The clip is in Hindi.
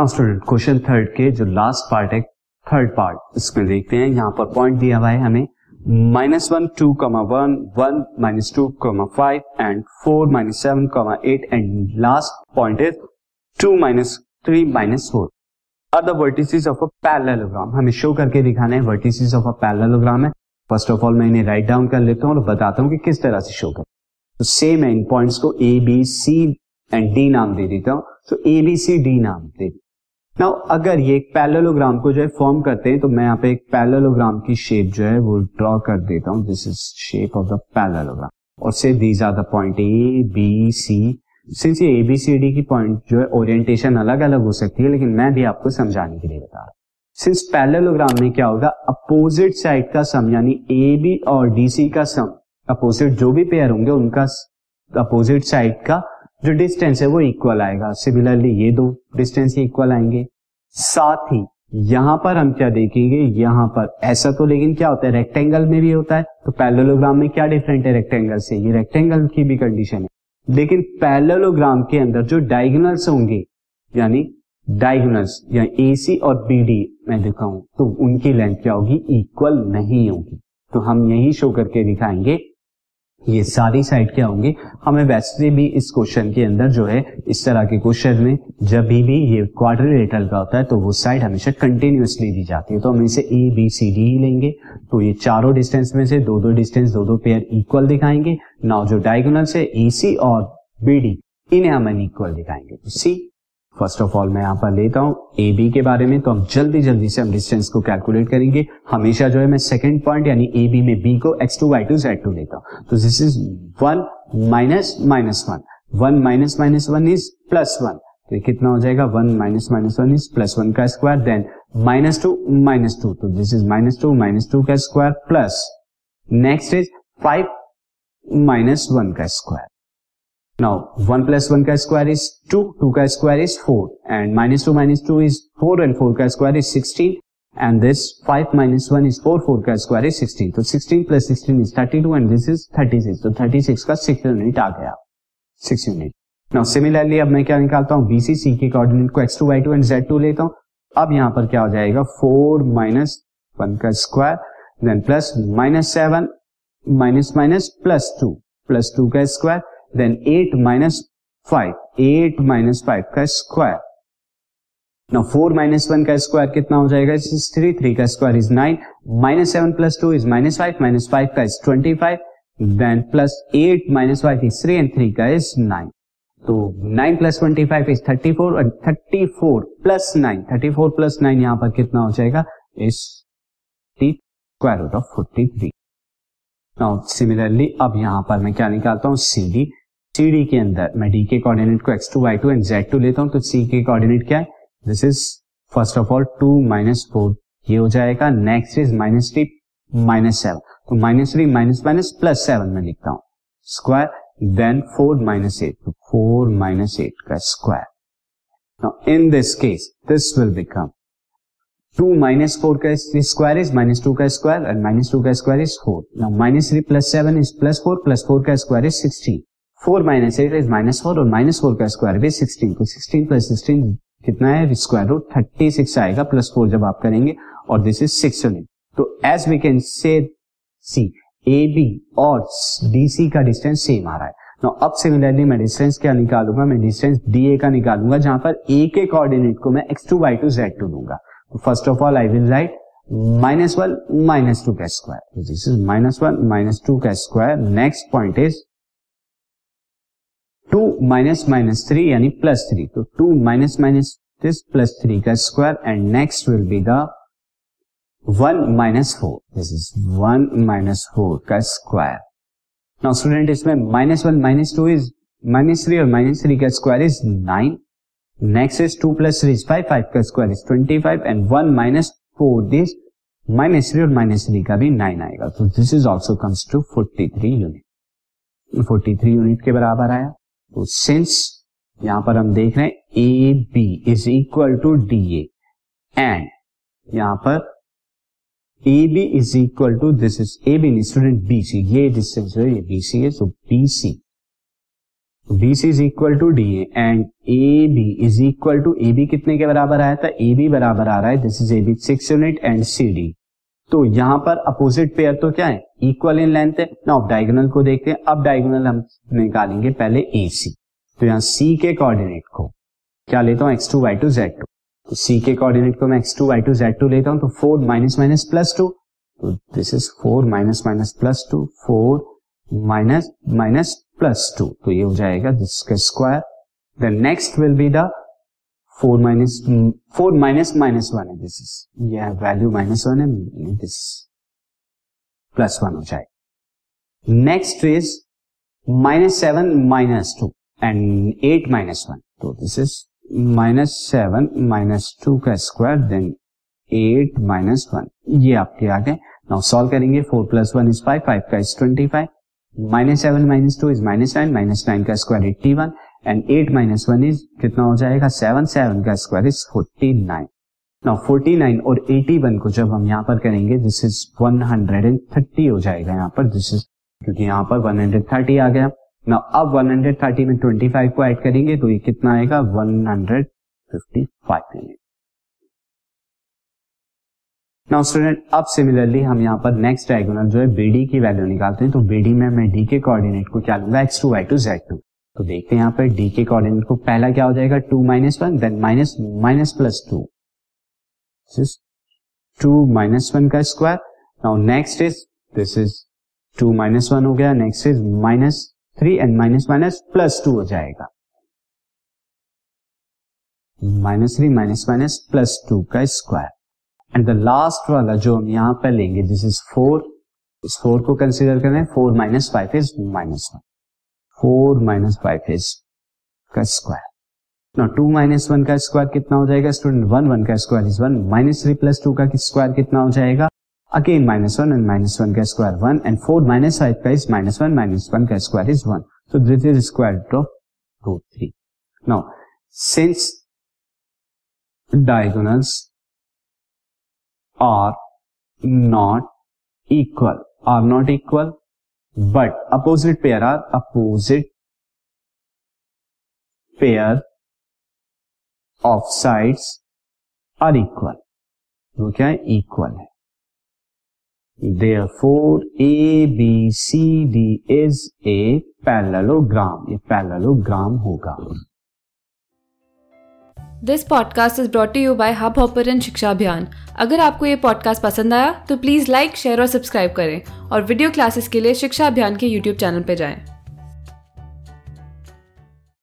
नाउ स्टूडेंट क्वेश्चन थर्ड के जो लास्ट पार्ट है थर्ड पार्ट इसमें देखते हैं। यहाँ पर पॉइंट दिया हुआ है हमें। Minus one two comma one one minus two comma five and four minus seven comma eight and last point is two minus three minus four are the vertices of a parallelogram हमें शो करके दिखाना है। वर्टिसेस ऑफ़ अ पैरेललोग्राम है। फ़र्स्ट ऑफ़ ऑल मैं इन्हें राइट डाउन कर लेता हूँ और बताता हूँ कि किस तरह से शो कर। तो सेम है इन पॉइंट्स को A B C and D नाम दे देता हूँ। तो ए बी सी डी नाम दे। नाउ अगर ये पैरेललोग्राम को जो है फॉर्म करते हैं तो मैं यहाँ पे एक पैरेललोग्राम की शेप जो है वो ड्रॉ कर देता हूँ। This is shape of the parallelogram और से these are the point A B C since ये एबीसीडी की पॉइंट जो है ओरिएंटेशन अलग अलग हो सकती है, लेकिन मैं भी आपको समझाने के लिए बता रहा हूँ। सिंस पैरेललोग्राम में क्या होगा? अपोजिट साइड का सम यानी ए बी और डी सी का सम अपोजिट जो भी पेयर होंगे, उनका अपोजिट साइड का जो डिस्टेंस है वो इक्वल आएगा। सिमिलरली ये दो डिस्टेंस ही इक्वल आएँगे। साथ ही, यहाँ पर हम क्या देखेंगे? यहाँ पर। ऐसा तो लेकिन क्या होता है? रेक्टेंगल में भी होता है। तो पैरेललोग्राम में क्या डिफरेंट है रेक्टेंगल से? ये रेक्टेंगल की भी कंडीशन है। लेकिन पैरेललोग्राम के अंदर जो डायगोनल्स होंगे, यानी डायगोनल्स या ए सी और बी डी मैं दिखाऊँ तो उनकी लेंथ क्या होगी? इक्वल नहीं होगी। तो हम यही शो करके दिखाएँगे। ये सारी साइड क्या होंगे? हमें वैसे भी इस क्वेश्चन के अंदर जो है इस तरह के क्वेश्चन में जब भी, भी ये क्वाड्रिलेटरल का होता है तो वो साइड हमेशा कंटिन्यूसली दी जाती है। तो हम इसे ए बी सी डी ही लेंगे। तो ये चारों डिस्टेंस में से दो दो डिस्टेंस दो दो पेयर इक्वल दिखाएँगे। नाउ जो डायगोनल से ए सी और बी डी इन्हें हम इक्वल दिखाएँगे। तो सी फ़र्स्ट ऑफ़ ऑल मैं यहाँ पर लेता हूँ ए बी के बारे में तो हम जल्दी जल्दी से हम डिस्टेंस को कैलकुलेट करेंगे। हमेशा जो है मैं सेकंड पॉइंट यानी ए बी में बी को X two Y two Z two लेता हूँ। तो this is one minus minus one one minus minus one is plus one तो कितना हो जाएगा? One minus minus one is plus one का square then minus two minus two तो this is minus two minus two का square plus next is five minus one का square now one plus one का स्क्वायर इज़ टू टू का square is four and minus two minus two is four and four का square is sixteen and this five minus one is four four का स्क्वायर इज़ सिक्सटीन तो sixteen plus sixteen is thirty two and this is thirty six तो थर्टी सिक्स का सिक्स यूनिट आ गया सिक्स यूनिट नाउ सिमिलरली अब मैं क्या निकालता हूँ? बीसी सी के कोऑर्डिनेट को X two Y two and Z two लेता हूँ। अब यहाँ पर क्या हो जाएगा? फोर माइनस वन का square then plus minus seven minus minus plus two plus two का square then eight minus five eight minus five का स्क्वायर ना फोर माइनस वन का स्क्वायर कितना हो जाएगा? थ्री थ्री का square is nine minus seven plus two is minus five minus five का is twenty five then plus eight minus five is three and three का इज़ नाइन तो nine plus twenty five is thirty four और thirty four plus nine thirty four plus nine यहाँ पर कितना हो जाएगा? Is square root of forty three now similarly अब यहाँ पर मैं क्या निकालता हूँ? सी डी सी डी के अंदर, मैं डी के कोऑर्डिनेट को x two y two and z two लेता हूँ तो सी के कोऑर्डिनेट क्या है? This is first of all two minus four ये हो जाएगा next is minus three minus seven तो minus three minus minus plus seven में लिखता हूँ. Square then four minus eight तो फोर माइनस एट का square now in this case this will become two minus four का स्क्वायर इज़ माइनस टू का स्क्वायर एंड माइनस टू का square is four now minus three plus seven is plus four plus four का square is sixteen four minus eight is minus four और माइनस फोर का स्क्वायर भी सिक्सटीन तो सिक्सटीन प्लस सिक्सटीन कितना है? स्क्वायर रूट थर्टी सिक्स आएगा प्लस फोर जब आप करेंगे और दिस इज़ सिक्स तो as we can say see A B और डी सी का डिस्टेंस सेम आ रहा है। Now, अब सिमिलरली मैं डिस्टेंस क्या निकालूँगा? मैं डिस्टेंस डी ए का निकालूँगा जहाँ पर ए के कोऑर्डिनेट को मैं x two y two z two दूँगा। तो first of all I will write minus one minus two का square this is minus one minus two का square next point is two minus minus three यानी प्लस थ्री। तो two minus minus this plus three का square and next will be the one minus four this is one minus four का स्क्वायर नाउ स्टूडेंट इसमें minus one minus two is minus three और माइनस थ्री का square is nine next is two plus three is five five का square is twenty five and one minus four this minus three और माइनस थ्री का भी नाइन आएगा। तो this is also comes to forty three unit forty three unit के बराबर आया। तो सिंस यहाँ पर हम देख रहे हैं A B is equal to D A and यहाँ पर A B is equal to this is A B student B C ये डिस्टेंस है, ये बी सी है तो B C B C is equal to D and A B is equal to A B कितने के बराबर आया था? ए बी बराबर आ रहा है this is A B six unit and C D तो यहाँ पर अपोजिट पेयर तो क्या है? इक्वल इन लेंथ है। ना अब डायगोनल को देखते हैं। अब डायगोनल हम निकालेंगे पहले ए सी तो यहाँ सी के कोऑर्डिनेट को क्या लेता हूँ? X two y two z two तो सी के कोऑर्डिनेट को मैं x two y two z two लेता हूँ। तो four minus minus plus two तो this is four minus minus plus two four minus minus plus two तो ये हो जाएगा दिस का square the next will be the four minus four minus minus one है। दिस इज़ ये वैल्यू माइनस वन है। दिस प्लस वन हो जाए। Next is minus seven minus two and eight minus one तो this is minus seven minus two का square then eight minus one ये आपके आ गए नाउ सॉल्व करेंगे। Four plus one is five five का is twenty five minus seven minus two is minus nine minus nine का square eighty one and eight minus one is कितना हो जाएगा? सेवन सेवन का square is forty nine now forty nine और एटी वन को जब हम यहाँ पर करेंगे this is one hundred and thirty हो जाएगा यहाँ पर दिस इज़ क्योंकि यहाँ पर वन हंड्रेड थर्टी आ गया। ना अब वन हंड्रेड थर्टी में ट्वेंटी फाइव को ऐड करेंगे तो ये कितना आएगा? One hundred fifty five unit now student अब सिमिलरली हम यहाँ पर नेक्स्ट डायगोनल जो है बीडी की वैल्यू निकालते हैं तो बीडी में मैं डी के कोऑर्डिनेट को क्या लूँगा? X two y two z two तो देखते हैं यहाँ पर डी के कोऑर्डिनेट को पहला क्या हो जाएगा? Two minus one then minus minus plus two two minus one का square now next is this is two minus one हो गया. Next is minus three and minus minus plus two हो जाएगा. Minus three minus minus plus two का स्क्वायर एंड द लास्ट वाला जो हम यहाँ पर लेंगे दिस इज़ फोर इस फोर को कंसिडर करें four minus five is minus one four minus five is का स्क्वायर टू माइनस वन का स्क्वायर कितना हो जाएगा स्टूडेंट वन वन का square is one minus three plus two का स्क्वायर कितना हो जाएगा? Again minus one and minus one का square one and four minus five का is minus one minus one का square is one so this is square of root three now since diagonals are not equal, are not equal, but opposite pair are opposite pair of sides are equal वो क्या है इक्वल है therefore A B C D is a parallelogram ये पैरेललोग्राम होगा this podcast is brought you by Hubhopper Shiksha Abhiyan अगर आपको ये पॉडकास्ट पसंद आया तो प्लीज़ लाइक शेयर और सब्सक्राइब करें। और वीडियो क्लासेस के लिए शिक्षा अभियान के यूट्यूब चैनल पर जाएँ।